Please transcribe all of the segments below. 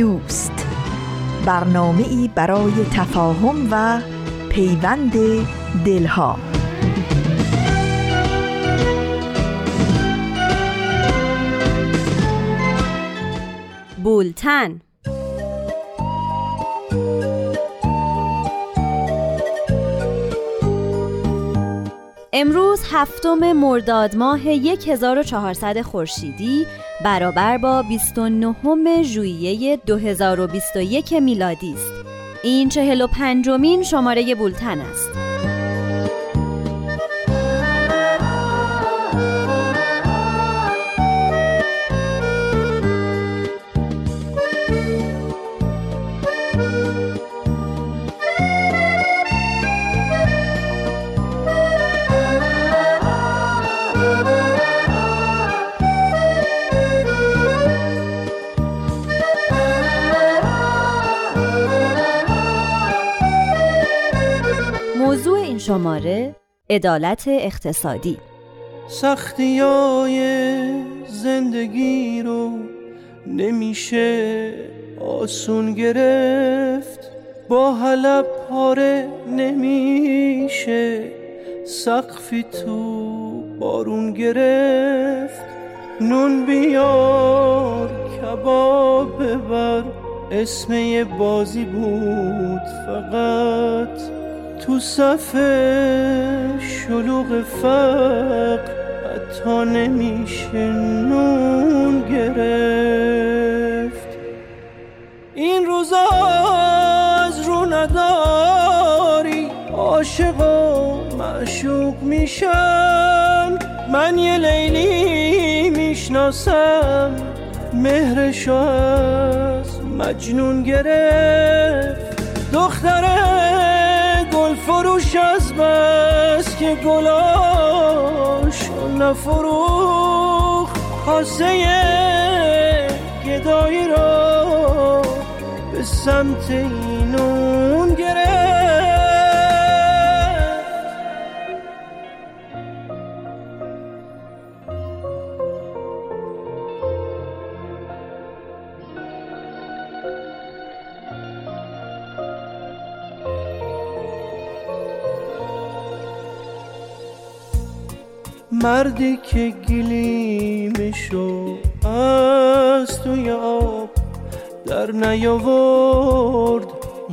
دوست. برنامه ای برای تفاهم و پیوند دلها. بولتن. امروز هفتم مرداد ماه 1400 خورشیدی برابر با 29 ژوئیه 2021 میلادی است. این 45 مین شماره بولتن است. شماره عدالت اقتصادی. سختی های زندگی رو نمیشه آسون گرفت. با حلب پاره نمیشه سقفی تو بارون گرفت. نون بیار کباب ببر اسم بازی بود فقط. تو صف شلوغ فقر حتی نمیشه نون گرفت. این روزا از رو نداری عاشق و معشوق میشن من یه لیلی می‌شناسم مهرشو از مجنون گرفت. دختره فروش از بس که گلاش نفروخ خاصه گدایی را به سمت اینون گرفت. مردی که گلیمشو از توی آب در نیاورد.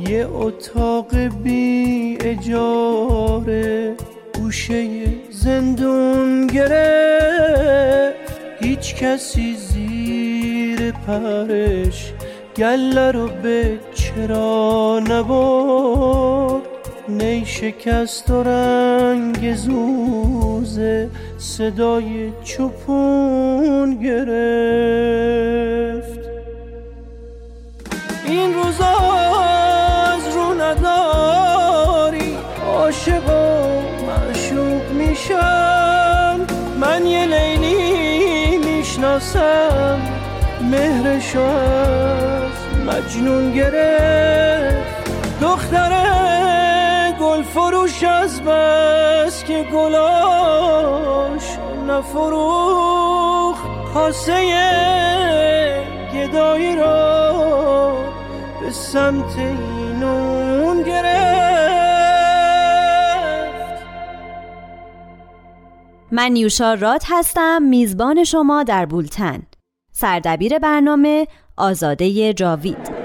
یه اتاق بی اجاره گوشه زندون گرفت. هیچ کسی زیر پرش گله رو به چرا نبرد؟ نی شکست و رنگ زوزه صدای چپون گرفت. این روزا از رو نداری عاشق و معشوق میشن من یه لیلی می‌شناسم مهرشو از مجنون گرفت. دختره گل فروش از بس که گلاش نفروخ خاصه گدایی را به سمت اینون گرفت. من نیوشا رات هستم میزبان شما در بولتن. سردبیر برنامه آزاده جاوید.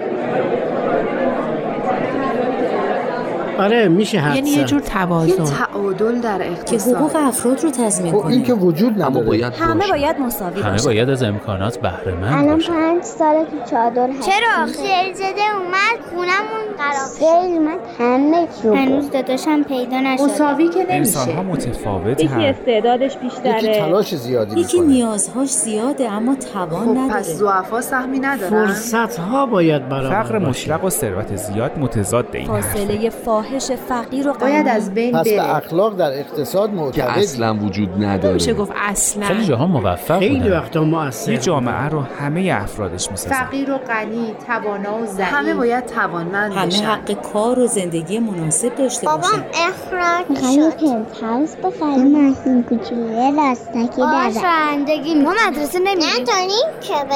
آره میشه حد یعنی یه جور توازن. تعادل در که اقتصاد. حقوق افراد رو تضمین خب این که کنه وجود نداره. باید همه. باید مساوی همه باشن باید از امکانات بهره مند الان باشن. پنج سال تو چادر هست. چرا؟ زلزله اومد خونمون خراب سیل اومد همه چی رو هنوز داداشم پیدا نشده. مساوی که انسان ها نمیشه متفاوت یکی استعدادش یکی بیشتره تلاش زیادی یکی می‌کنه. نیازهاش زیاده اما توان خب نداره. پس زعفا سهمی ندارن. فرصت ها باید برابر فقر. مطلق و ثروت زیاد متضاد این. فاصله فاحش فقیر و باید غنی از بین پس به اخلاق در اقتصاد که معتقد اصلا وجود نداره. نمیشه گفت اصلا. خیلی جاها موفق خیلی وقتا مؤثر یه جامعه رو همه افرادش می‌سازن. فقیر و غنی توانا و ضعیف. همه باید توانمند همه بشن حق کار و زندگی مناسب داشته بابام باشن. اخراج می‌خوام یه شد. پنت هاوس بخریم ماشین کوچولوی لاستیکی باهاش داره. رانندگی ما مدرسه نمیریم.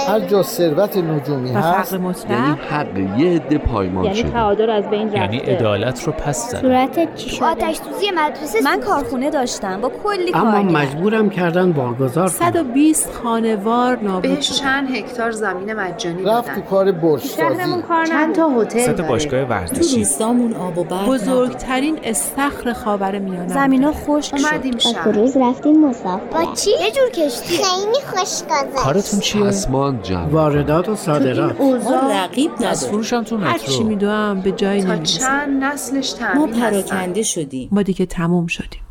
هر جا ثروت نجومی هست یعنی مطلق حق یه عده پایمان یعنی شده. تعادل از بین رفته. یعنی عدالت رو پس زدن صورتت چی شده؟ آتش سوزی مدرسه من. کارخونه داشتم. با کلی اما کارگر مجبورم کردن واگذار کنم. 120 خانوار نابود بهش شد. چند هکتار زمین مجانی رفت تو کار برج شهرمون سازی کار چند. تا هتل سه. باشگاه تو ورزشی. روستامون آب و برق. بزرگترین استخر خاور میانه. زمینا خشک شد. شهر. روز رفتیم مسافرت. با چی؟ یه جور کشتی. خیلی خوش گذشت کارتون چیه؟ پسمان جمع واردات و تو صادرات اوضاع رقیب از نداریم فروشم تو هر چی مترو میدوام به جایی تا نمی‌رسه. چند نسلش ما پراکنده شدیم ما دیگه تموم شدیم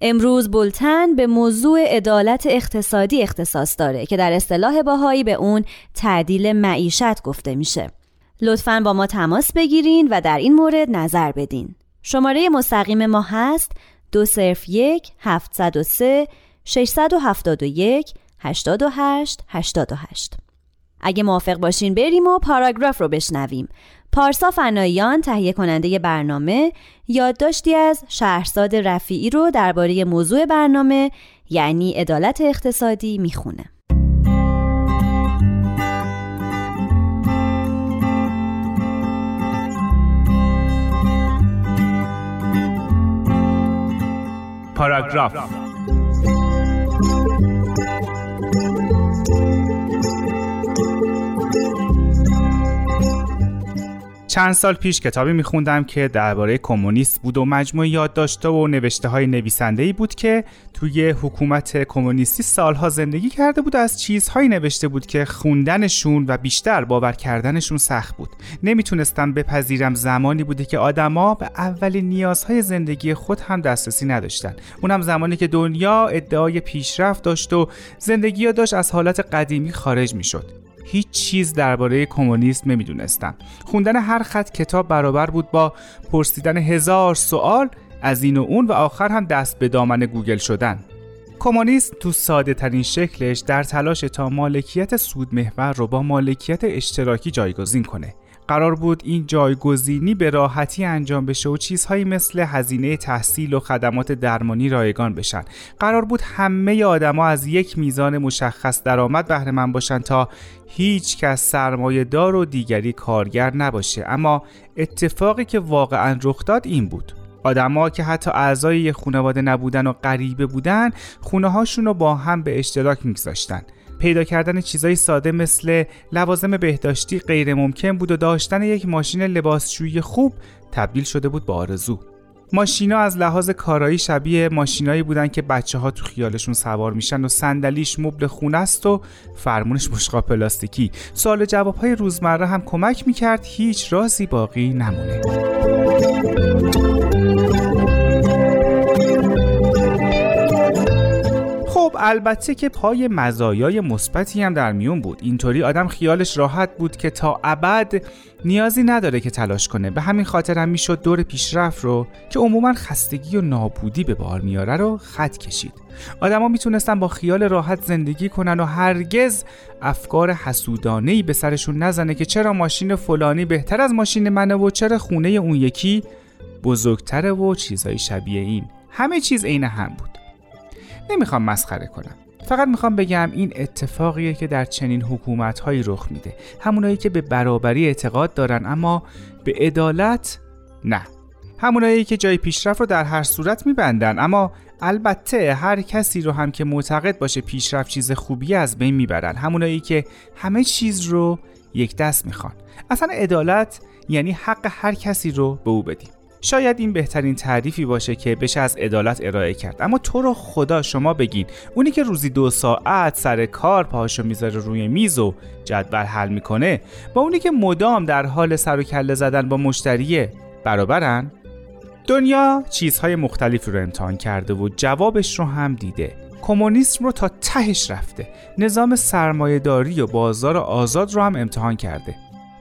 امروز بولتن به موضوع عدالت اقتصادی اختصاص داره که در اصطلاح باهایی به اون تعدیل معیشت گفته میشه. لطفاً با ما تماس بگیرین و در این مورد نظر بدین. شماره مستقیم ما هست دو صرف یک 703 671 88 88 اگه موافق باشین بریم و پاراگراف رو بشنویم. پارسا فنایان تهیه کننده برنامه یادداشتی از شهرزاد رفیعی رو درباره موضوع برنامه یعنی عدالت اقتصادی می‌خونه. پاراگراف چند سال پیش کتابی میخوندم که درباره کمونیست بود و مجموعه یادداشت‌ها و نوشته های نویسنده ای بود که توی حکومت کمونیستی سالها زندگی کرده بود و از چیزهایی نوشته بود که خوندنشون و بیشتر باور کردنشون سخت بود. نمی‌تونستم بپذیرم زمانی بوده که آدما به اولین نیازهای زندگی خود هم دسترسی نداشتن. اونم زمانی که دنیا ادعای پیشرفت داشت و زندگی داشت از حالت قدیمی خارج می‌شد. هیچ چیز درباره کمونیسم نمی‌دونستم. خوندن هر خط کتاب برابر بود با پرسیدن هزار سوال از این و اون و آخر هم دست به دامن گوگل شدن. کمونیسم تو ساده ترین شکلش در تلاش تا مالکیت سود محور رو با مالکیت اشتراکی جایگزین کنه. قرار بود این جایگزینی به راحتی انجام بشه و چیزهایی مثل هزینه تحصیل و خدمات درمانی رایگان بشن. قرار بود همه آدما از یک میزان مشخص درآمد بهره مند باشن تا هیچ کس سرمایه دار و دیگری کارگر نباشه. اما اتفاقی که واقعا رخ داد این بود. آدما که حتی اعضای یه خانواده نبودن و غریبه بودن خونه هاشون رو با هم به اشتراک میگذاشتن. پیدا کردن چیزای ساده مثل لوازم بهداشتی غیر ممکن بود و داشتن یک ماشین لباسشویی خوب تبدیل شده بود به آرزو. ماشینا از لحاظ کارایی شبیه ماشینایی بودن که بچه ها تو خیالشون سوار میشن و صندلیش مبل خونه است و فرمونش مشقا پلاستیکی. سوال جواب های روزمره هم کمک می‌کرد هیچ رازی باقی نمونه. البته که پای مزایای مثبتی هم در میون بود. اینطوری آدم خیالش راحت بود که تا ابد نیازی نداره که تلاش کنه. به همین خاطر هم می‌شد دور پیشرفت رو که عموما خستگی و نابودی به بار میاره رو خط کشید. آدما می‌تونستن با خیال راحت زندگی کنن و هرگز افکار حسودانه به سرشون نزنه که چرا ماشین فلانی بهتر از ماشین منه و چرا خونه اون یکی بزرگتره و چیزای شبیه این. همه چیز عین هم بود. نمی‌خوام مسخره کنم. فقط می‌خوام بگم این اتفاقیه که در چنین حکومتهایی رخ میده. همونایی که به برابری اعتقاد دارن اما به عدالت نه. همونایی که جای پیشرفت رو در هر صورت میبندن اما البته هر کسی رو هم که معتقد باشه پیشرفت چیز خوبی از بین می‌برن همونایی که همه چیز رو یک دست می‌خوان. اصلا عدالت یعنی حق هر کسی رو به او بدیم. شاید این بهترین تعریفی باشه که بشه از عدالت ارائه کرد. اما تو رو خدا شما بگین. اونی که روزی دو ساعت سر کار پاهاشو می‌ذاره روی میز و جدول حل می‌کنه با اونی که مدام در حال سر و کله زدن با مشتریه برابرن؟ دنیا چیزهای مختلفی رو امتحان کرده و جوابش رو هم دیده. کمونیسم رو تا تهش رفته. نظام سرمایهداری و بازار آزاد رو هم امتحان کرده.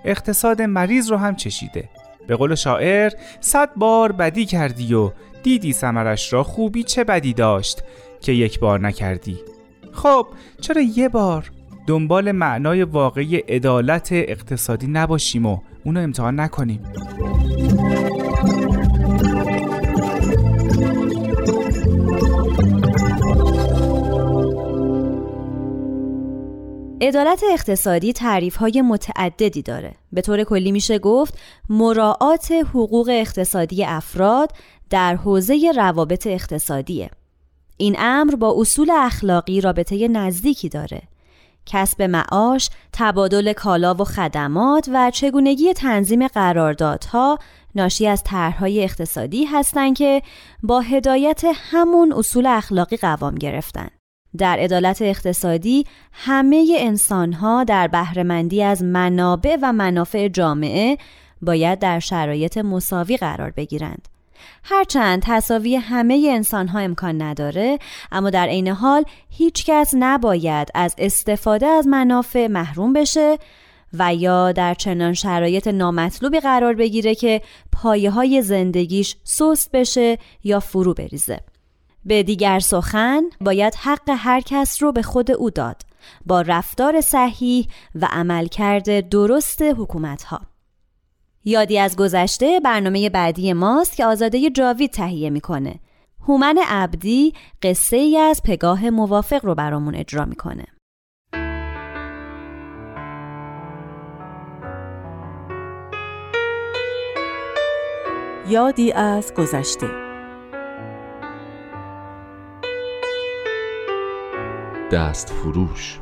اقتصاد مریض رو هم چشیده. به قول شاعر صد بار بدی کردی و دیدی سمرش را خوبی چه بدی داشت که یک بار نکردی. خب چرا یه بار دنبال معنای واقعی عدالت اقتصادی نباشیم و اونو امتحان نکنیم؟ عدالت اقتصادی تعریف های متعددی داره. به طور کلی میشه گفت مراعات حقوق اقتصادی افراد در حوزه روابط اقتصادیه. این امر با اصول اخلاقی رابطه نزدیکی داره. کسب معاش، تبادل کالا و خدمات و چگونگی تنظیم قراردادها ناشی از طرحهای اقتصادی هستند که با هدایت همون اصول اخلاقی قوام گرفتن. در عدالت اقتصادی همه انسانها در بهرهمندی از منابع و منافع جامعه باید در شرایط مساوی قرار بگیرند. هرچند تصاوی همه انسان ها امکان نداره اما در عین حال هیچ کس نباید از استفاده از منافع محروم بشه و یا در چنان شرایط نامطلوبی قرار بگیره که پایه های زندگیش سست بشه یا فرو بریزه. به دیگر سخن باید حق هر کس رو به خود او داد با رفتار صحیح و عملکرد درست حکومت ها. یادی از گذشته برنامه بعدی ماست که آزاده جاوید تهیه می‌کنه. هومن عبدی قصه ای از پگاه موافق رو برامون اجرا می‌کنه. یادی از گذشته دست فروش.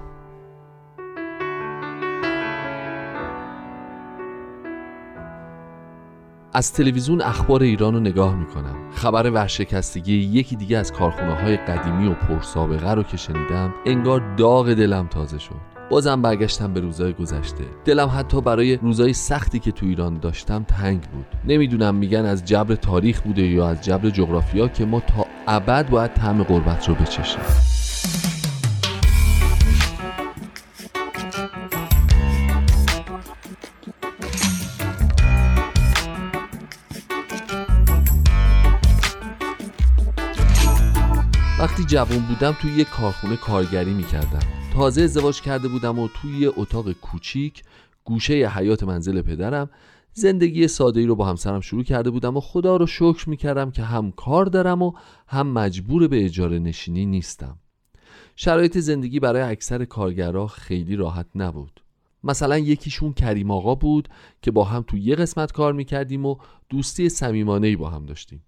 از تلویزیون اخبار ایران رو نگاه می‌کنم. خبر ورشکستگی یکی دیگه از کارخونه های قدیمی و پرسابقه رو که شنیدم انگار داغ دلم تازه شد. بازم برگشتم به روزای گذشته. دلم حتی برای روزای سختی که تو ایران داشتم تنگ بود. نمی‌دونم میگن از جبر تاریخ بوده یا از جبر جغرافیا که ما تا ابد باید طعم غربت رو بچشیم. وقتی جوان بودم توی یک کارخونه کارگری می‌کردم. تازه ازدواج کرده بودم و توی اتاق کوچیک گوشه حیات منزل پدرم زندگی ساده ای رو با همسرم شروع کرده بودم و خدا رو شکر می‌کردم که هم کار دارم و هم مجبور به اجاره نشینی نیستم. شرایط زندگی برای اکثر کارگرها خیلی راحت نبود. مثلا یکیشون کریم آقا بود که با هم تو یه قسمت کار می‌کردیم و دوستی صمیمانه با هم داشتیم.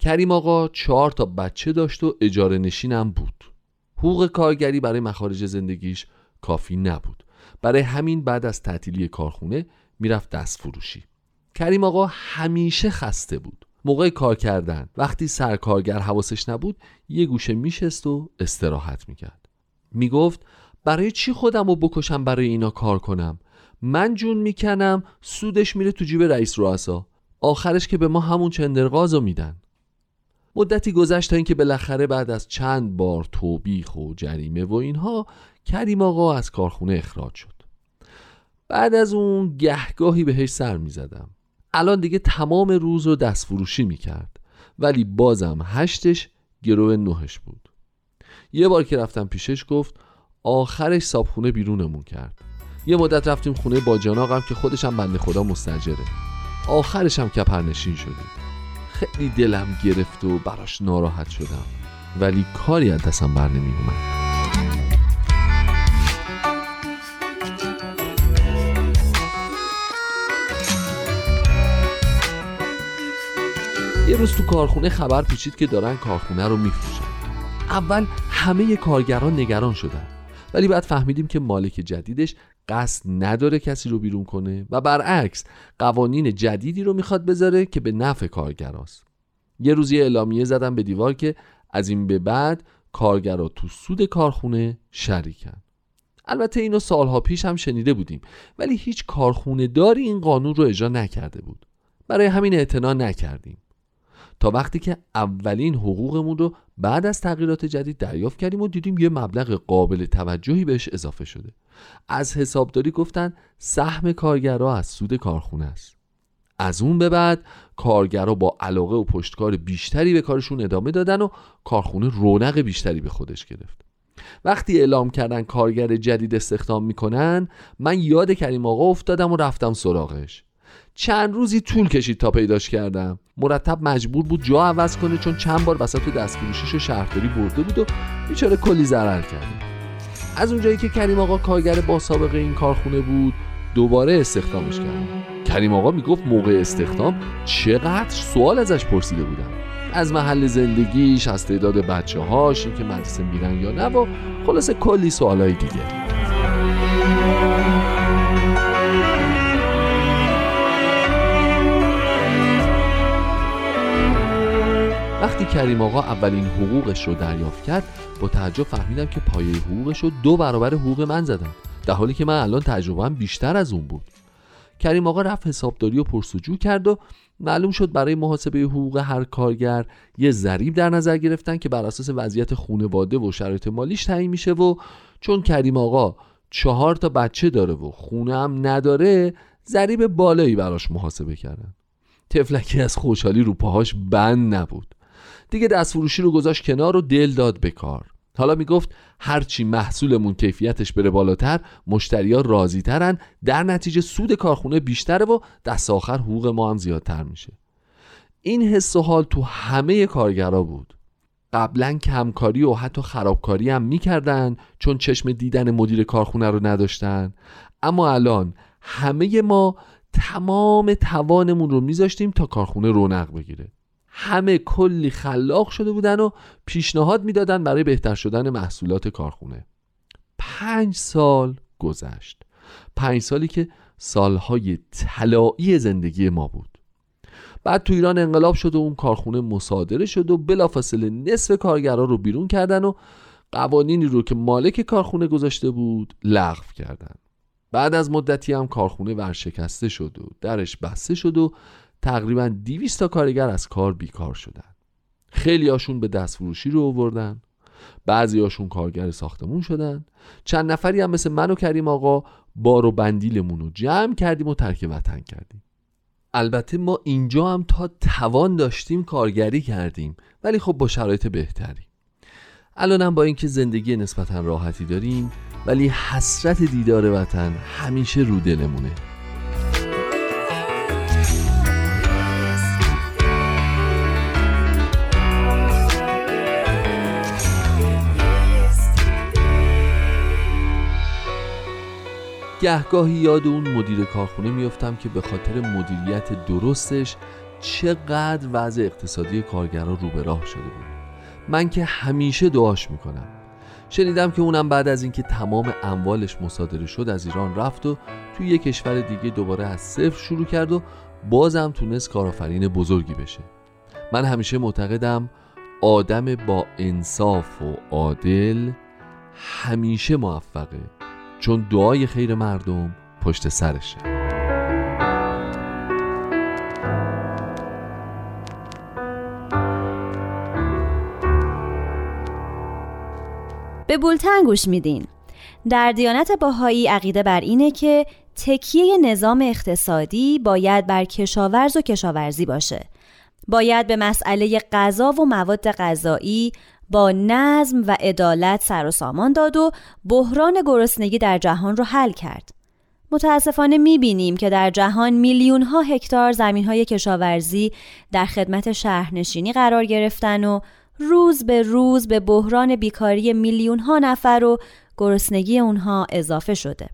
کریم آقا چهار تا بچه داشت و اجاره نشینم بود. حقوق کارگری برای مخارج زندگیش کافی نبود. برای همین بعد از تعطیلی کارخونه می‌رفت دست فروشی. کریم آقا همیشه خسته بود. موقع کار کردن وقتی سرکارگر حواسش نبود یه گوشه میشست و استراحت می‌کرد. می‌گفت برای چی خودم رو بکشم برای اینا کار کنم؟ من جون می‌کنم سودش میره تو جیب رئیس رؤسا. آخرش که به ما همون چندرغاز رو میدن. مدتی گذشت تا اینکه بالاخره بعد از چند بار توبیخ و جریمه و اینها کریم آقا از کارخونه اخراج شد. بعد از اون گهگاهی بهش سر می زدم الان دیگه تمام روز رو دست فروشی می کرد ولی بازم هشتش گروه نهش بود. یه بار که رفتم پیشش گفت آخرش صابخونه بیرونمون کرد. یه مدت رفتیم خونه با جناقم که خودشم بنده خدا مستجره. آخرش هم کپرنشین شدیم. خیلی دلم گرفت و براش ناراحت شدم. ولی کاری از دستم بر نمی اومد. یه روز تو کارخونه خبر پیچید که دارن کارخونه رو میفروشن. اول همه کارگران نگران شدن. ولی بعد فهمیدیم که مالک جدیدش قصد نداره کسی رو بیرون کنه و برعکس قوانین جدیدی رو می‌خواد بذاره که به نفع کارگراست. یه روزی اعلامیه زدم به دیوار که از این به بعد کارگرا تو سود کارخونه شریکن. البته اینو سالها پیش هم شنیده بودیم ولی هیچ کارخونه داری این قانون رو اجرا نکرده بود. برای همین اعتنا نکردیم. تا وقتی که اولین حقوقمون رو بعد از تغییرات جدید دریافت کردیم و دیدیم یه مبلغ قابل توجهی بهش اضافه شده. از حسابداری گفتن سهم کارگرها از سود کارخونه است. از اون به بعد کارگرها با علاقه و پشتکار بیشتری به کارشون ادامه دادن و کارخونه رونق بیشتری به خودش گرفت. وقتی اعلام کردن کارگر جدید استخدام می‌کنن من یاد کریم آقا افتادم و رفتم سراغش. چند روزی طول کشید تا پیداش کردم. مرتب مجبور بود جا عوض کنه چون چند بار وسط دستفروشیش شهرداری برده بود و بیچاره کلی ضرر کرده از اونجایی که کریم آقا کارگر با سابقه این کارخونه بود دوباره استخدامش کردم کریم آقا می‌گفت موقع استخدام چقدر سوال ازش پرسیده بودم از محل زندگیش از تعداد بچه هاش که مدرسه میرن یا نه و خلاصه کلی سوالای دیگه. کریم آقا. اولین حقوقش رو دریافت کرد. با تعجب فهمیدم که پایه حقوقش رو دو برابر حقوق من زدم در حالی که من الان تجربهم بیشتر از اون بود. کریم آقا رفت حسابداری و پرسجو کرد و معلوم شد برای محاسبه حقوق هر کارگر یه ضریب در نظر گرفتن که بر اساس وضعیت خونواده و شرایط مالیش تعیین میشه و چون کریم آقا چهار تا بچه داره و خونه هم نداره ضریب بالایی براش محاسبه کردن. تفلکی از خوشحالی رو پاهاش بند نبود. دیگه دست فروشی رو گذاشت کنار و دل داد به کار. حالا می‌گفت هرچی محصولمون کیفیتش بره بالاتر مشتریا راضی ترن در نتیجه سود کارخونه بیشتره و دست آخر حقوق ما هم زیادتر میشه. این حس و حال تو همه کارگرا بود. قبلا کمکاری و حتی خرابکاری هم می‌کردن چون چشم دیدن مدیر کارخونه رو نداشتن. اما الان همه ما تمام توانمون رو میذاشتیم تا کارخونه رونق بگیره. همه کلی خلاق شده بودن و پیشنهاد می‌دادن برای بهتر شدن محصولات کارخونه. پنج سال گذشت. پنج سالی که سالهای طلایی زندگی ما بود. بعد تو ایران انقلاب شد و اون کارخونه مصادره شد و بلافاصله نصف کارگرا رو بیرون کردن و قوانینی رو که مالک کارخونه گذاشته بود لغو کردن. بعد از مدتی هم کارخونه ورشکسته شد و درش بسته شد و تقریبا 200 تا کارگر از کار بیکار شدن. خیلی هاشون به دست فروشی رو آوردن. بعضی هاشون کارگر ساختمون شدن. چند نفری هم مثل من و کریم آقا بار و بندیلمون رو جمع کردیم و ترک وطن کردیم. البته ما اینجا هم تا توان داشتیم کارگری کردیم ولی خب با شرایط بهتری. الان هم با اینکه زندگی نسبتا راحتی داریم ولی حسرت دیدار وطن همیشه رو دلمونه. گهگاهی یاد اون مدیر کارخونه میفتم که به خاطر مدیریت درستش چقدر وضع اقتصادی کارگران رو به راه شده بود. من که همیشه دعاش می‌کنم. شنیدم که اونم بعد از اینکه تمام اموالش مصادره شد از ایران رفت و توی یه کشور دیگه دوباره از صفر شروع کرد و بازم تونست کارآفرین بزرگی بشه. من همیشه معتقدم آدم با انصاف و عادل همیشه موفقه. چون دعای خیر مردم پشت سرشه. به بولتن گوش میدین. در دیانت باهایی عقیده بر اینه که تکیه نظام اقتصادی باید بر کشاورز و کشاورزی باشه. باید به مسئله غذا و مواد غذایی با نظم و عدالت سر و سامان داد و بحران گرسنگی در جهان رو حل کرد. متاسفانه می‌بینیم که در جهان میلیون ها هکتار زمین های کشاورزی در خدمت شهرنشینی قرار گرفتن و روز به روز به بحران بیکاری میلیون ها نفر و گرسنگی اونها اضافه شده.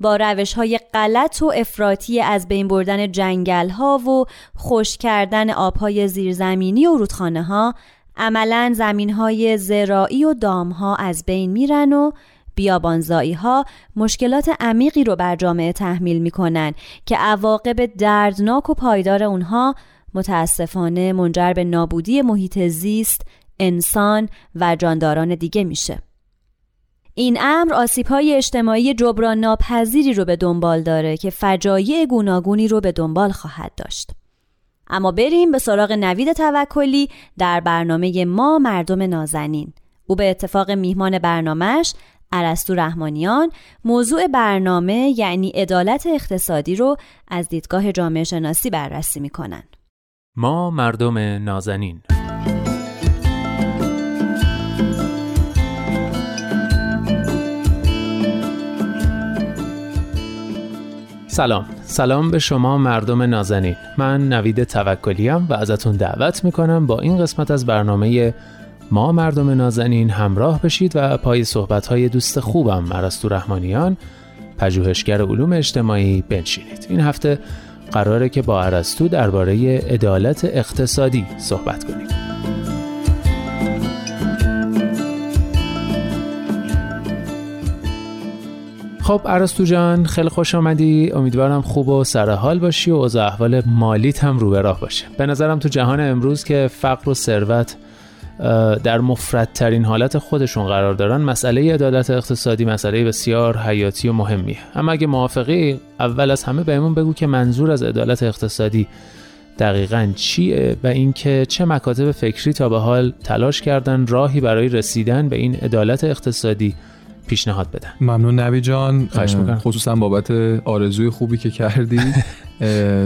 با روش های غلط و افراطی از بین بردن جنگل ها و خوش کردن آبهای زیرزمینی و رودخانه ها عملا زمین های زراعی و دام ها از بین میرن و بیابانزایی ها مشکلات عمیقی رو بر جامعه تحمیل می‌کنن که عواقب دردناک و پایدار اونها متاسفانه منجر به نابودی محیط زیست، انسان و جانداران دیگه میشه. این امر آسیب‌های اجتماعی جبران ناپذیری رو به دنبال داره که فجایع گوناگونی رو به دنبال خواهد داشت. اما بریم به سراغ نوید توکلی در برنامه ما مردم نازنین. او به اتفاق میهمان برنامهش ارسطو رحمانیان موضوع برنامه یعنی عدالت اقتصادی رو از دیدگاه جامعه شناسی بررسی می‌کنن. ما مردم نازنین سلام. سلام به شما مردم نازنین. من نوید توکلیم و ازتون دعوت می‌کنم با این قسمت از برنامه ما مردم نازنین همراه بشید و پای صحبتهای دوست خوبم مرستو رحمانیان پژوهشگر علوم اجتماعی بنشینید. این هفته قراره که با ارسطو درباره عدالت اقتصادی صحبت کنیم. خب ارسطو جان خیلی خوش آمدی. امیدوارم خوب و سرحال باشی و اوضاع احوال مالیت هم رو به راه باشه. به نظرم تو جهان امروز که فقر و ثروت در مفردترین حالت خودشون قرار دارن مسئله عدالت اقتصادی مسئله بسیار حیاتی و مهمیه. اما اگه موافقی اول از همه بهمون بگو که منظور از عدالت اقتصادی دقیقا چیه و اینکه چه مکاتب فکری تا به حال تلاش کردن راهی برای رسیدن به این عدالت اقتصادی پیشنهاد بدن. ممنون نبی جان. خواهش می‌کنم. خصوصا بابت آرزوی خوبی که کردی.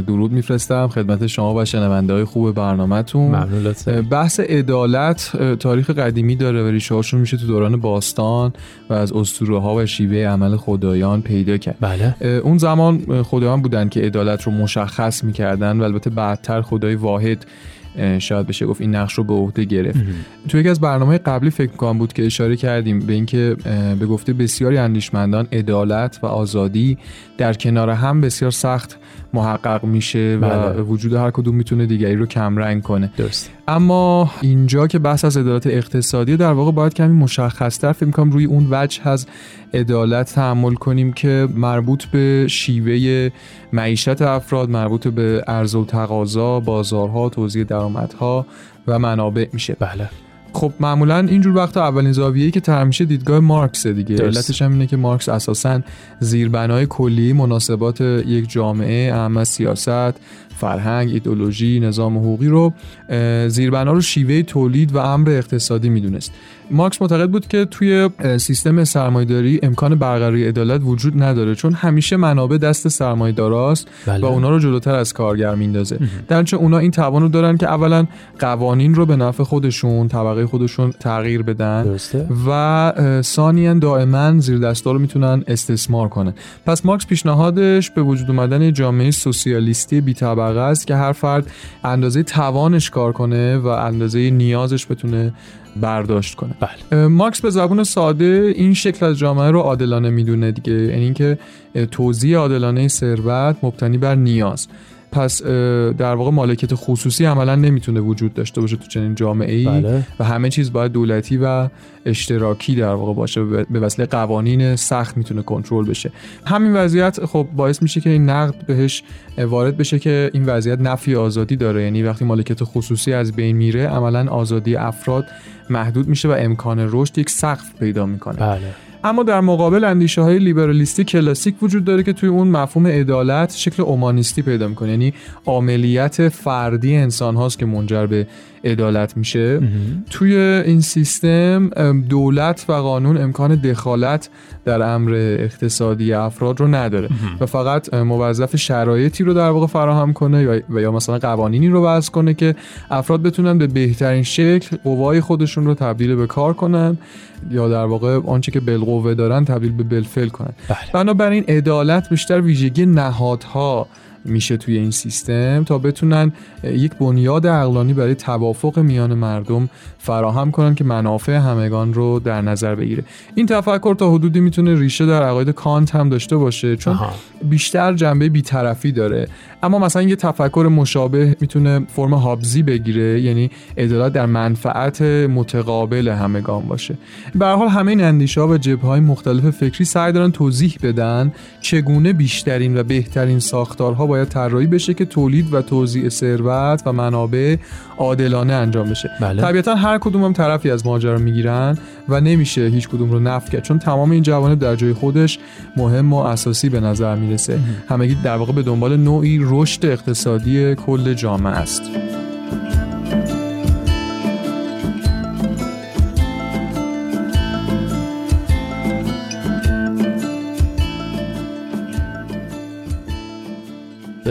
درود میفرستم. خدمت شما و شنونده های خوب برنامهتون. ممنون بحث عدالت تاریخ قدیمی داره و ریشه میشه تو دوران باستان و از اسطوره ها و شیوه عمل خدایان پیدا کرد. بله. اون زمان خدایان بودن که عدالت رو مشخص می‌کردن و البته بعدتر خدای واحد شاید بشه گفت این نقش رو به عهده گرفت. تو یکی از برنامه قبلی فکر کنم بود که اشاره کردیم به اینکه به گفته بسیاری اندیشمندان عدالت و آزادی در کنار هم بسیار سخت محقق میشه و بله. وجود هر کدوم می‌تونه دیگری رو کمرنگ کنه. درست اما اینجا که بحث از عدالت اقتصادی در واقع باید کمی مشخصتر فکر کنم روی اون وجه از عدالت تحمل کنیم که مربوط به شیوه معیشت افراد مربوط به عرضه و تقاضا بازارها توزیع درآمدها و منابع میشه. بله. خب معمولا اینجور وقتا اولین زاویه‌ای که طرح میشه دیدگاه مارکس دیگه. درست. علتش هم اینه که مارکس اساسا زیربنای کلی مناسبات یک جامعه اهم از سیاست فرهنگ ایدولوژی نظام حقوقی رو زیربنا رو شیوه تولید و امر اقتصادی می‌دونست. مارکس معتقد بود که توی سیستم سرمایه‌داری امکان برقراری عدالت وجود نداره چون همیشه منابع دست سرمایه‌داراست بله. و اونا رو جلوتر از کارگر میندازه. در چه اونا این توان رو دارن که اولا قوانین رو به نفع خودشون طبقه خودشون تغییر بدن درسته. و ثانیا دائما زیر دستا رو می‌تونن استثمار کنن. پس مارکس پیشنهادش به وجود اومدن جامعه سوسیالیستی بی طبقه است که هر فرد اندازه توانش کار کنه و اندازه نیازش بتونه برداشت کنه. بله. مارکس به زبون ساده این شکل از جامعه رو عادلانه می‌دونه دیگه. یعنی اینکه توزیع عادلانه ثروت مبتنی بر نیاز. پس در واقع مالکیت خصوصی عملا نمی‌تونه وجود داشته باشه تو چنین جامعه ای بله. و همه چیز باید دولتی و اشتراکی در واقع باشه. به به وسیله قوانین سخت می‌تونه کنترل بشه. همین وضعیت خب باعث میشه که این نقد بهش وارد بشه که این وضعیت نفی آزادی داره. یعنی وقتی مالکیت خصوصی از بین میره عملا آزادی افراد محدود میشه و امکان رشد یک سقف پیدا می‌کنه. بله. اما در مقابل اندیشه های لیبرالیستی کلاسیک وجود داره که توی اون مفهوم عدالت شکل اومانیستی پیدا می‌کنه. یعنی عاملیت فردی انسان هاست که منجر به عدالت میشه. توی این سیستم دولت و قانون امکان دخالت در امر اقتصادی افراد رو نداره. و فقط موظف شرایطی رو در واقع فراهم کنه و یا مثلا قوانینی رو وضع کنه که افراد بتونن به بهترین شکل قوای خودشون رو تبدیل به کار کنن یا در واقع آنچه که بالقوه دارن تبدیل به بالفعل کنن. بله. بنابراین عدالت بیشتر ویژگی نهادها میشه توی این سیستم تا بتونن یک بنیاد عقلانی برای توافق میان مردم فراهم کنن که منافع همگان رو در نظر بگیره. این تفکر تا حدودی می‌تونه ریشه در عقاید کانت هم داشته باشه چون بیشتر جنبه بیطرفی داره. اما مثلا یه تفکر مشابه می‌تونه فرم هابزی بگیره یعنی عدالت در منفعت متقابل همگان باشه. به حال همه این اندیشه ها و جبهه های مختلف فکری سعی دارن توضیح بدن چگونه بیشترین و بهترین ساختارها باید طراحی بشه که تولید و توزیع ثروت و منابع عادلانه انجام بشه. بله. طبیعتا هر کدوم هم طرفی از ماجرا می‌گیرن و نمیشه هیچ کدوم رو نفی کرد. چون تمام این جوانب در جای خودش مهم و اساسی به نظر می‌رسه. همگی در واقع به دنبال نوعی رشد اقتصادی کل جامعه است.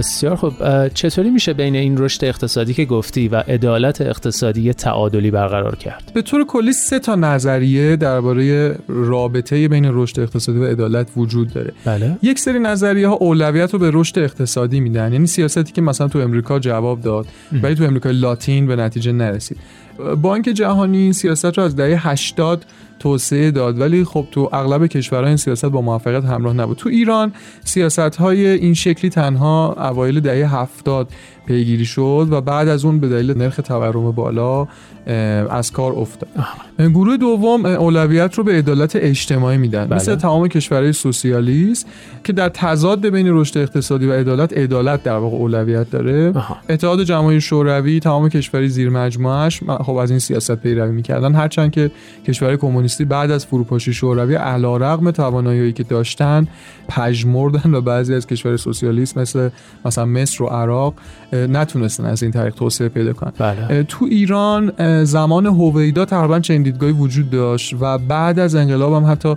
بسیار خب چطوری میشه بین این رشد اقتصادی که گفتی و عدالت اقتصادی تعادلی برقرار کرد؟ به طور کلی سه تا نظریه درباره رابطه بین رشد اقتصادی و عدالت وجود داره. بله. یک سری نظریه ها اولویت رو به رشد اقتصادی میدن یعنی سیاستی که مثلا تو امریکا جواب داد ولی تو امریکای لاتین به نتیجه نرسید. بانک جهانی این سیاست رو از دهه 80 توسعه داد. ولی خب تو اغلب کشورها این سیاست با موفقیت همراه نبود. تو ایران سیاست های این شکلی تنها اوایل دهه 70 پیگیری شد و بعد از اون به دلیل نرخ تورم بالا از کار افتاد. گروه دوم اولویت رو به عدالت اجتماعی میدن. بله. مثل تمام کشورهای سوسیالیست که در تضاد بین رشد اقتصادی و عدالت عدالت در واقع اولویت داره. اتحاد جماهیر شوروی تمام کشورهای زیر مجموعش خب از این سیاست پیروی می‌کردن. هرچند که کشورهای کمونیستی بعد از فروپاشی شوروی علیرغم توانایی که داشتن پژمردن و بعضی از کشورهای سوسیالیست مثل مثلا مصر و عراق نتونستن از این طریق توسعه پیدا کنن بله. تو ایران زمان هویدا تقریبا چنین دیدگاهی وجود داشت و بعد از انقلاب هم حتی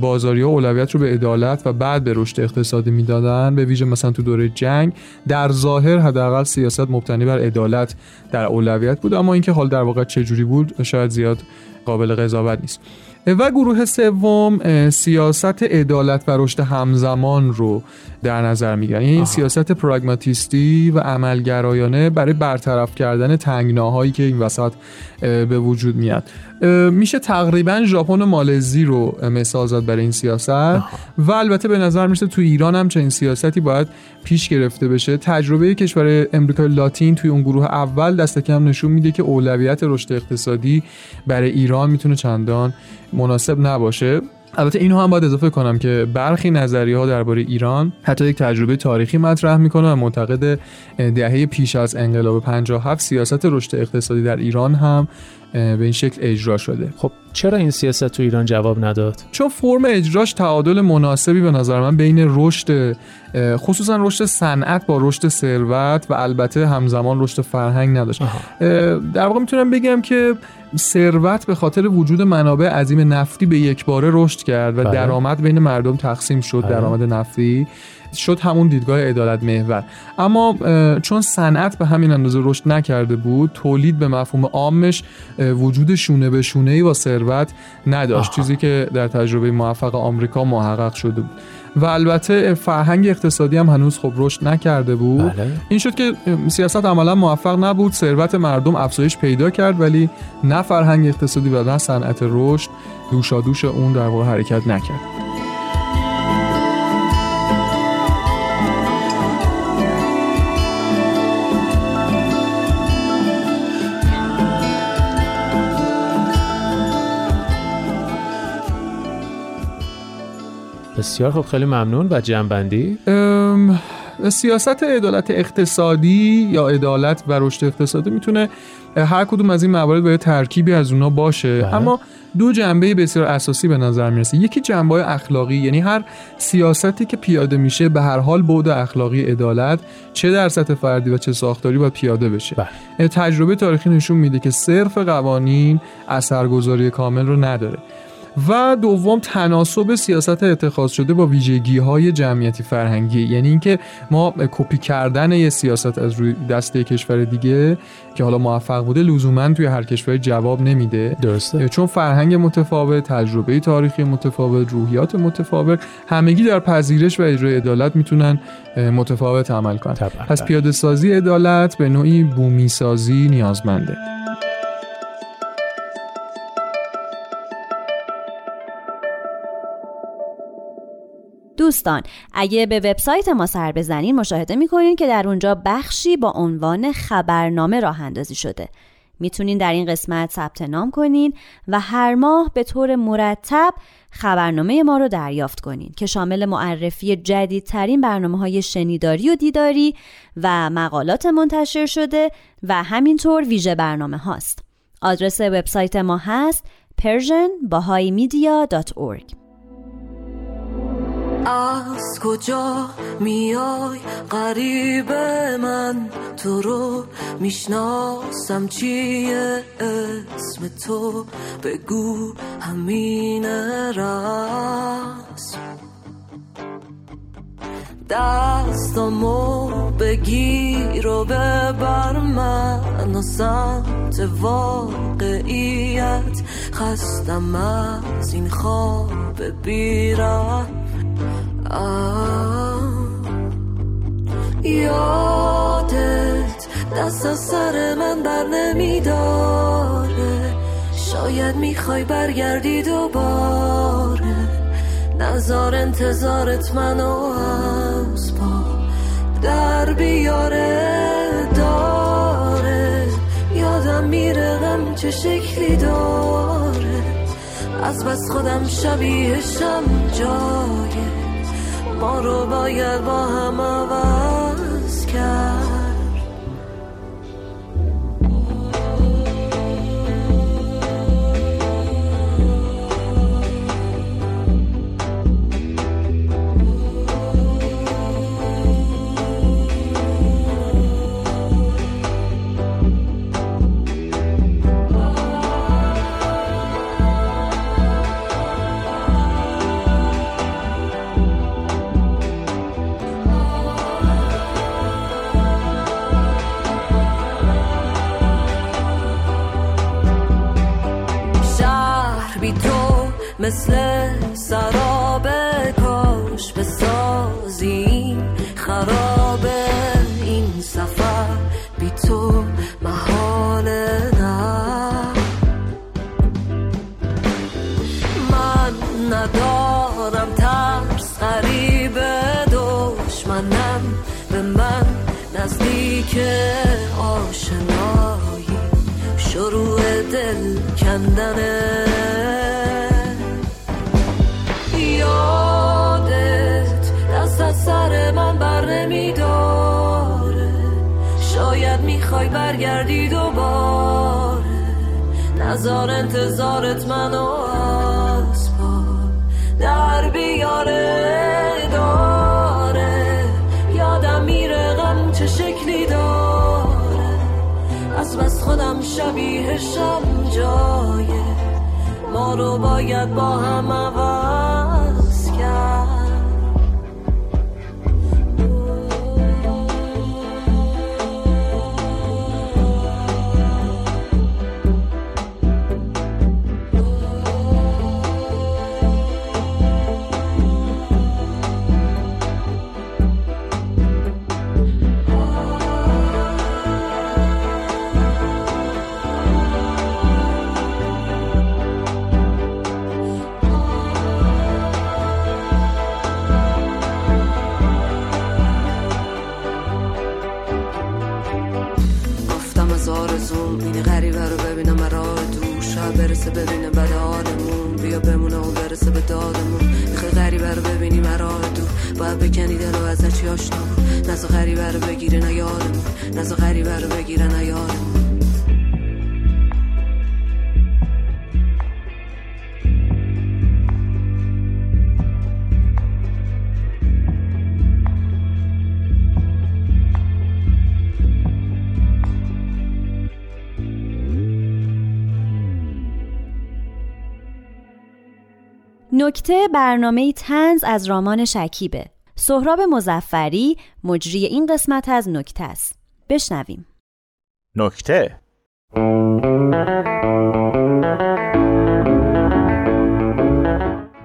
بازاری ها اولویت رو به عدالت و بعد به رشد اقتصادی می‌دادن به ویژه مثلا تو دوره جنگ در ظاهر حداقل سیاست مبتنی بر عدالت در اولویت بود اما اینکه حال در واقع چه جوری بود شاید زیاد قابل قضاوت نیست. و گروه سوم سیاست عدالت و رشد همزمان رو در نظر می‌گیرن. یعنی سیاست پراگماتیستی و عملگرایانه برای برطرف کردن تنگناهایی که این وسط به وجود میاد. میشه تقریبا ژاپن و مالزی رو مثال زد برای این سیاست. و البته به نظر میشه تو ایران هم چنین سیاستی باید پیش گرفته بشه. تجربه کشور امریکای لاتین توی اون گروه اول دست کم نشون میده که اولویت رشد اقتصادی برای ایران می‌تونه چندان مناسب نباشه. البته اینو هم باید اضافه کنم که برخی نظریه ها درباره ایران حتی یک تجربه تاریخی مطرح می‌کنه و معتقد دهه پیش از انقلاب 57 سیاست رشد اقتصادی در ایران هم به این شکل اجرا شده. خب چرا این سیاست تو ایران جواب نداد؟ چون فرم اجراش تعادل مناسبی به نظر من بین رشد خصوصا رشد صنعت با رشد ثروت و البته همزمان رشد فرهنگ نداشت. در واقع می‌تونم بگم که ثروت به خاطر وجود منابع عظیم نفتی به یک باره رشد کرد و بله. درآمد بین مردم تقسیم شد بله. درآمد نفتی. شد همون دیدگاه عدالت محور. اما چون صنعت به همین اندازه رشد نکرده بود تولید به مفهوم عامش وجود شونه به شونه ای با ثروت نداشت. آها. چیزی که در تجربه موفق آمریکا محقق شده بود. و البته فرهنگ اقتصادی هم هنوز خب رشد نکرده بود. بله. این شد که سیاست عملا موفق نبود ثروت مردم افزایش پیدا کرد ولی نه فرهنگ اقتصادی و نه صنعت رشد دوشادوش اون در واقع حرکت نکرد. بسیار خب خیلی ممنون. و جنبندی؟ ام، سیاست عدالت اقتصادی یا عدالت و رشد اقتصادی می‌تونه هر کدوم از این موارد باید ترکیبی از اونا باشه. بله. اما دو جنبه بسیار اساسی به نظر می‌رسه. یکی جنبه اخلاقی یعنی هر سیاستی که پیاده میشه به هر حال بعد اخلاقی عدالت چه در سطح فردی و چه ساختاری باید پیاده بشه. تجربه تاریخی نشون میده که صرف قوانین اثرگذاری کامل رو نداره. و دوم تناسب سیاست اتخاذ شده با ویژگی های جمعیتی فرهنگی. یعنی اینکه ما کپی کردن یه سیاست از روی دسته کشور دیگه که حالا موفق بوده لزوما توی هر کشور جواب نمیده. درسته. چون فرهنگ متفاوت تجربه تاریخی متفاوت روحیات متفاوت همگی در پذیرش و اجرای عدالت می‌تونن متفاوت عمل کنن. پس پیاده سازی عدالت به نوعی بومی سازی نیازمنده. دوستان اگه به وبسایت ما سر بزنین مشاهده می‌کنین که در اونجا بخشی با عنوان خبرنامه راه اندازی شده می‌تونین در این قسمت ثبت نام کنین و هر ماه به طور مرتب خبرنامه ما رو دریافت کنین که شامل معرفی جدیدترین برنامه های شنیداری و دیداری و مقالات منتشر شده و همینطور ویژه برنامه هاست. آدرس وبسایت ما هست persianbahaimedia.org از کجا میای؟ قریب من تو رو می‌شناسم. چیه اسم تو؟ بگو همین رس دستامو بگیر و ببر من و سمت واقعیت. خستم از این خواب بیرم یادت دست از سر من بر نمیداره. شاید می‌خوای برگردی دوباره. نظار انتظارت منو از پا در بیاره. داره. یادم میره غم چه شکلی داره. از بس خودم شبیهشم جای ما رو باید با هم عوض کرد. بس خودم شبیهشم جایه ما رو باید با هم عوض غریبه رو بگیره نه یارمون نزا غریبه رو بگیره نه یارمون نکته برنامه تنز از رامان شکیبه. سهراب مزفری مجری این قسمت از نکته است. بشنویم. نکته؟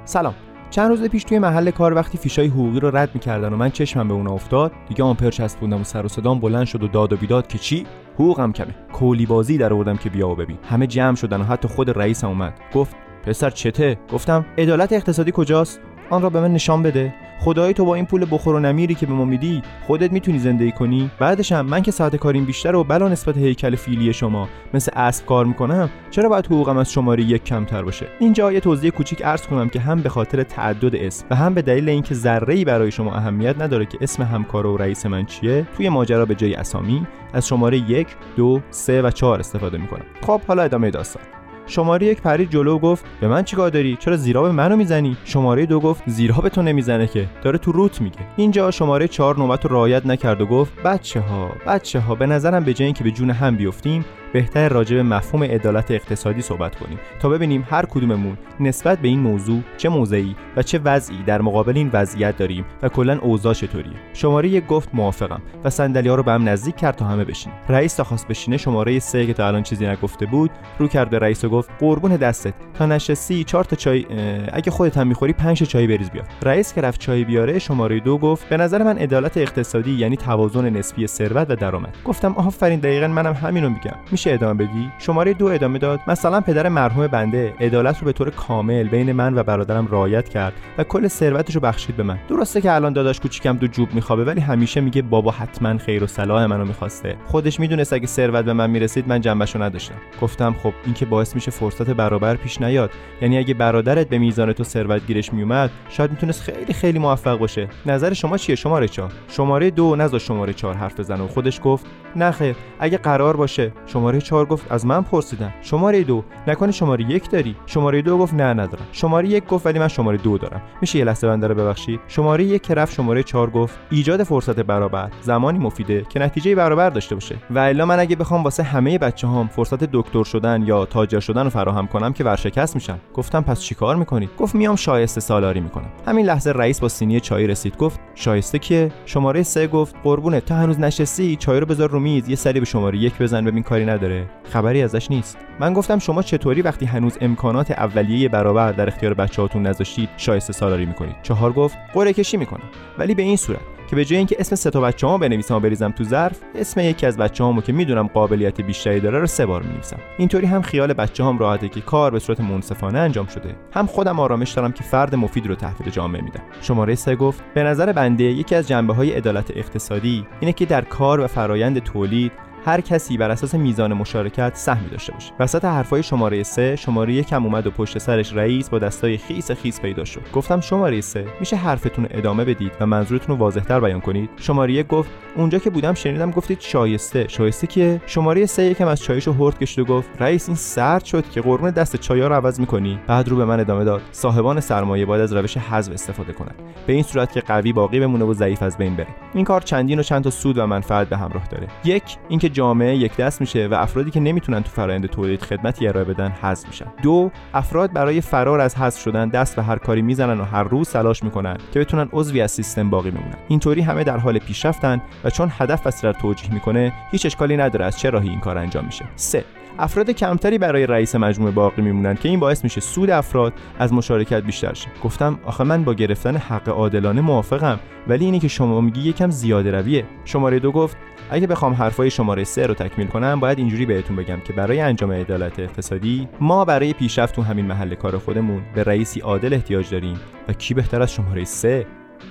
سلام. چند روز پیش توی محل کار وقتی فیشای حقوقی رو رد می‌کردن و من چشمم به اونا افتاد دیگه آمپر چسبوندم و سر و صدام بلند شد و داد و بیداد که چی؟ حقوقم کمه. کولی بازی در آوردم که بیا و ببین. همه جمع شدن و حتی خود رئیسم اومد. گفت پسر چته؟ گفتم عدالت اقتصادی کجاست؟ آن را به من نشان بده. خدای تو با این پول بخور و نمیری که به ما میدی خودت می‌تونی زندگی کنی؟ بعدش هم من که ساعت کاریم بیشتر و بلا نسبت هیکل فیلی شما مثل اسب کار می‌کنم چرا باید حقوقم از شماره یک کمتر باشه؟ اینجا یه توضیح کوچیک عرض کنم که هم به خاطر تعدد اسم و هم به دلیل اینکه ذره برای شما اهمیت نداره که اسم همکار و رئیس من چیه توی ماجرا به جای اسامی از شماره یک، دو، سه و چهار استفاده می‌کنم. خب حالا ادامه داستان. شماره یک پرید جلو گفت به من چیکار داری؟ چرا زیرا به منو می‌زنی؟ شماره دو گفت زیرا به تو نمی‌زنه که. داره تو روت میگه. اینجا شماره چهار نوبت رو رعایت نکرد و گفت بچه ها بچه ها به نظرم به جای اینکه به جون هم بیفتیم بهتر راجع به مفهوم عدالت اقتصادی صحبت کنیم تا ببینیم هر کدوممون نسبت به این موضوع چه موضعی و چه وضعی در مقابل این وضعیت داریم و کلا اوضاع چطوریه. شماره یک گفت موافقم و صندلی ها رو به هم نزدیک کرد تا همه بشین رئیس تا خواست بشینه شماره سه که تا الان چیزی نگفته بود رو کرد رئیس و گفت قربون دستت. تا نشستی چهار تا چای اگه خودت هم می‌خوری پنج چای بریز بیار. رئیس که رفت چای بیاره شماره دو گفت به نظر من عدالت اقتصادی یعنی توازن نسبی ثروت و درآمد. گفتم آفرین دقیقا منم همینو میگم. میشه ادامه بدی؟ شماره دو ادامه داد مثلا پدر مرحوم بنده عدالت رو به طور کامل بین من و برادرم رعایت کرد و کل ثروتش رو بخشید به من. درسته که الان داداش کوچیکم دو جوب میخوابه ولی همیشه میگه بابا حتما خیر و صلاح منو می‌خواسته. خودش می‌دونست اگه ثروت به من می‌رسید من جنبشو نداشتم. گفتم خب این که باعث میشه فرصت برابر پیش نیاد. یعنی اگه برادرت به میزان تو ثروت گیرش میومد شاید می‌تونست خیلی خیلی موفق باشه. نظر شما چیه شماره چهار؟ شماره دو نذار شماره چهار حرف بزنه. خودش گفت نه خیر اگه قرار باشه شماره چهار گفت از من پرسیدن. شماره دو نکنه شماره یک داری؟ شماره دو گفت نه ندارم. شماره یک گفت ولی من شماره دو دارم. میشه یه لحظه بنده رو ببخشید شماره یک که رفت شماره چهار گفت ایجاد فرصت برابر. زمانی مفیده که نتیجه برابر داشته باشه. و الا من اگه بخوام واسه همه بچه هام فرصت دکتر شدن یا تاجر شدن رو فراهم کنم که ورشکست میشم. گفتم پس چیکار می‌کنید گفت میام شایسته سالاری می‌کنم. همین لحظه رئیس با سینی چای رسید. گفت شایسته کیه؟ شماره سه گفت قربونه تا هنوز نشستی؟ چای رو بذار رو میز یه سری به شماره یک بزن ببین کاری نداره خبری ازش نیست. من گفتم شما چطوری وقتی هنوز امکانات اولیه برابر در اختیار بچه‌هاتون نذاشتید شایسته سالاری می‌کنید؟ چهار گفت قرعه کشی می‌کنم. ولی به این صورت که به جای اینکه اسم سه تا بچه‌هامو بنویسم و بریزم تو ظرف اسم یکی از بچه‌هامو که می‌دونم قابلیت بیشتری داره رو سه بار می‌نویسم. اینطوری هم خیال بچه‌هام راحته که کار به صورت منصفانه انجام شده. هم خودم آرامش دارم که فرد مفید رو تحویل جامعه میدم. شماره سه گفت به نظر بنده یکی از جنبه‌های عدالت اقتصادی اینه که در کار و فرایند تولید هر کسی بر اساس میزان مشارکت سهمی داشته باشه. وسط حرفای شماره سه شماره یکم اومد و پشت سرش رئیس با دستای خیس خیس پیدا شد. گفتم شماره سه میشه حرفتون ادامه بدید و منظورتون رو واضحتر بیان کنید؟ شماره یک گفت اونجا که بودم شنیدم گفتید شایسته. شایسته که؟ شماره سه یکم از چایشو هورد کشید و گفت رئیس این سرد شد که قربون دست چایا رو عوض می‌کنی؟ بعد رو به من ادامه داد صاحبان سرمایه باید از روش حذف استفاده کنند. به این صورت که قوی باقی بمونه و ضعیف از بین بره. این کار چندین و چند تا سود و منفعت به همراه داره. یک اینکه جامعه یک دست میشه و افرادی که نمی‌تونن تو فرآیند تولید خدمتی ارائه بدن حذف میشن. دو افراد برای فرار از حذف شدن دست به هر کاری می‌زنن و هر روز تلاش می‌کنن که بتونن عضوی از سیستم باقی بمونن. اینطوری همه در حال پیشرفتن و چون هدف بسیار توجیه می‌کنه هیچ اشکالی نداره از چه راهی این کار انجام میشه. سه افراد کمتری برای رئیس مجموعه باقی میمونن که این باعث میشه سود افراد از مشارکت بیشتر شه. گفتم آخه من با گرفتن حق عادلانه موافقم ولی اینی که شما میگی یکم زیاده رویه. شماره دو گفت اگه بخوام حرفای شماره سه رو تکمیل کنم باید اینجوری بهتون بگم که برای انجام عدالت اقتصادی ما برای پیشرفت تو همین محل کار خودمون به رئیسی عادل احتیاج داریم. و کی بهتر از شماره سه؟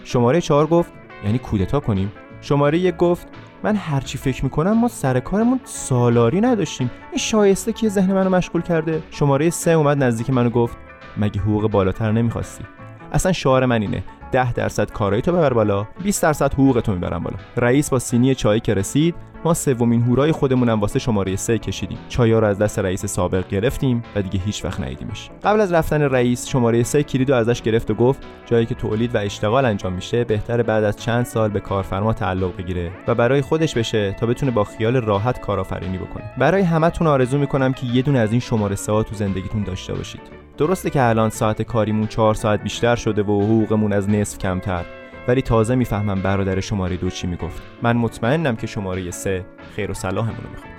شماره چهار گفت یعنی کودتا کنیم. شماره یک گفت من هرچی فکر می‌کنم ما سر کارمون سالاری نداشتیم. این شایسته که ذهن منو مشغول کرده؟ شماره سه اومد نزدیک منو گفت مگه حقوق بالاتر نمی‌خواستی؟ اصلا شعار من اینه. 10 درصد کارایی تو ببر بالا 20 درصد حقوق تو می‌برم بالا. رئیس با سینی چای که رسید ما سومین هورای خودمونم واسه شماره سه کشیدیم. چایا رو از دست رئیس سابق گرفتیم و دیگه هیچ وقت ندیدیمش. قبل از رفتن رئیس شماره سه کلید رو ازش گرفت و گفت جایی که تولید و اشتغال انجام میشه بهتر بعد از چند سال به کارفرما تعلق بگیره و برای خودش بشه تا بتونه با خیال راحت کارآفرینی بکنه. برای همتون آرزو می‌کنم که یه دونه از این شماره سه ها تو زندگیتون داشته باشید. درسته که الان ساعت کاریمون چهار ساعت بیشتر شده و حقوقمون از نصف کمتر ولی تازه می‌فهمم برادر شماره دو چی می‌گفت. من مطمئنم که شماره سه خیر و صلاحمون رو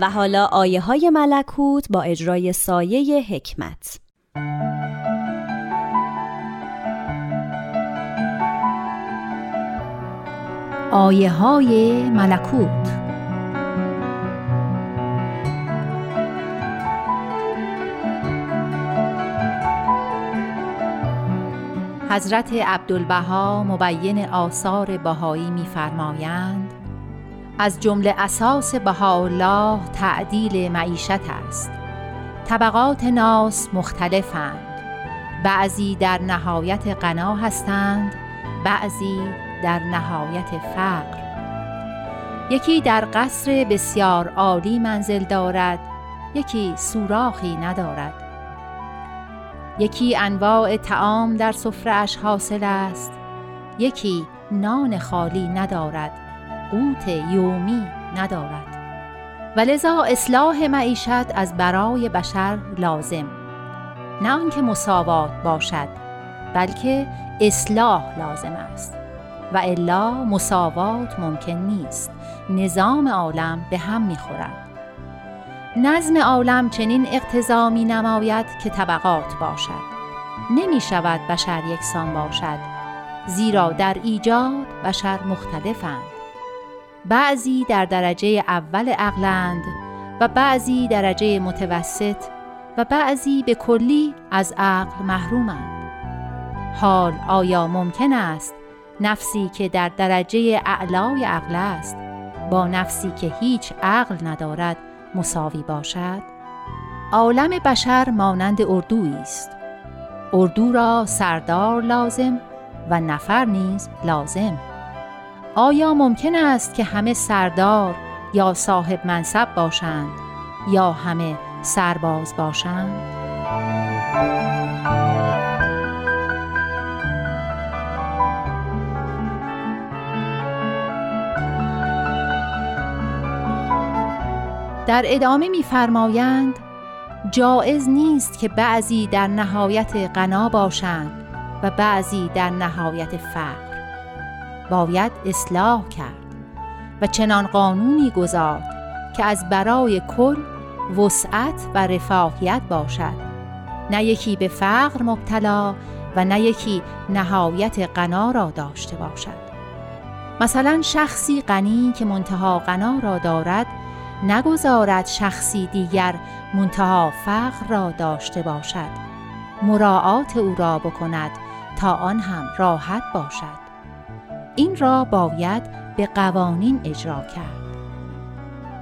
و حالا آیه های ملکوت با اجرای سایه حکمت. آیه های ملکوت حضرت عبدالبها مبین آثار بهایی می‌فرمایند از جمله اساس بهاءالله تعدیل معیشت است. طبقات ناس مختلفند. بعضی در نهایت غنا هستند بعضی در نهایت فقر. یکی در قصر بسیار عالی منزل دارد یکی سوراخی ندارد. یکی انواع تعام در سفرهاش حاصل است یکی نان خالی ندارد. قوت یومی ندارد. ولذا اصلاح معیشت از برای بشر لازم. نه آنکه مساوات باشد بلکه اصلاح لازم است. و الا مساوات ممکن نیست. نظام عالم به هم می‌خورد. نظم عالم چنین اقتضا می نماید که طبقات باشد. نمی شود بشر یکسان باشد زیرا در ایجاد بشر مختلفند. بعضی در درجه اول عقلند و بعضی درجه متوسط و بعضی به کلی از عقل محرومند. حال آیا ممکن است نفسی که در درجه اعلای عقل است با نفسی که هیچ عقل ندارد مساوی باشد؟ عالم بشر مانند اردویی است. اردو را سردار لازم و نفر نیز لازم. آیا ممکن است که همه سردار یا صاحب منصب باشند یا همه سرباز باشند؟ در ادامه می‌فرمایند جایز نیست که بعضی در نهایت غنا باشند و بعضی در نهایت فقر. باید اصلاح کرد و چنان قانونی گذارد که از برای کل وسعت و رفاهیت باشد. نه یکی به فقر مبتلا و نه یکی نهایت غنا را داشته باشد. مثلا شخصی غنی که منتها غنا را دارد نگذارد شخصی دیگر منتها فقر را داشته باشد. مراعات او را بکند تا آن هم راحت باشد. این را باید به قوانین اجرا کرد.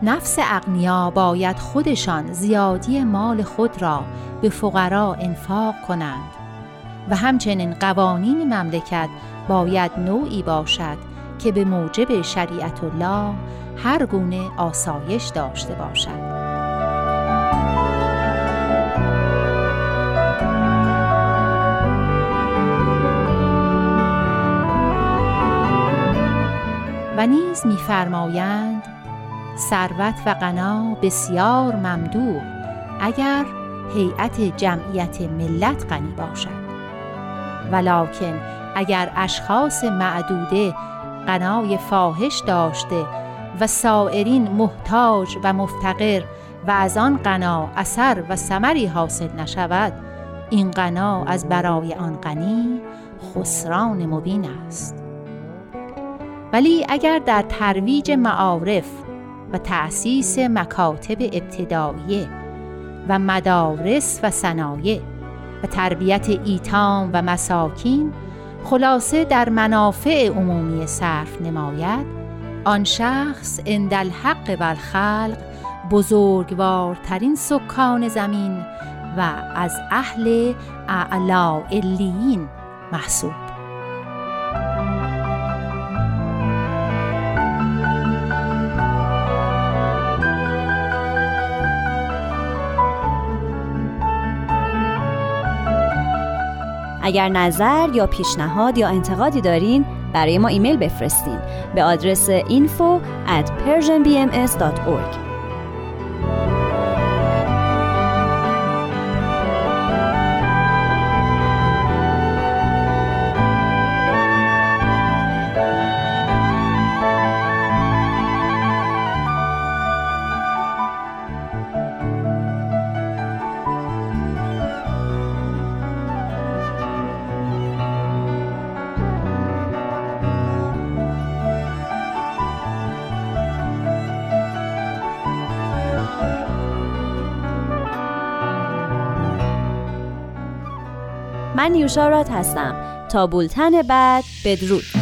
نفس اغنیا باید خودشان زیادی مال خود را به فقرا انفاق کنند و همچنین قوانین مملکت باید نوعی باشد که به موجب شریعت الله هر گونه آسایش داشته باشد. و نیز می‌فرمایند ثروت و غنا بسیار ممدوح اگر هیئت جمعیت ملت غنی باشد. ولکن اگر اشخاص معدوده غنای فاحش داشته و سائرین محتاج و مفتقر و از آن غنا اثر و ثمری حاصل نشود این غنا از برای آن غنی خسران مبین است. ولی اگر در ترویج معارف و تأسیس مکاتب ابتداییه و مدارس و صنایع و تربیت ایتام و مساکین خلاصه در منافع عمومی صرف نماید آن شخص اندل حق و خلق بزرگوارترین سکان زمین و از اهل اعلا علیین محسوب اگر نظر یا پیشنهاد یا انتقادی دارین برای ما ایمیل بفرستین. به آدرس info at persianbms.org من هستم. تا بولتن بعد بدرود.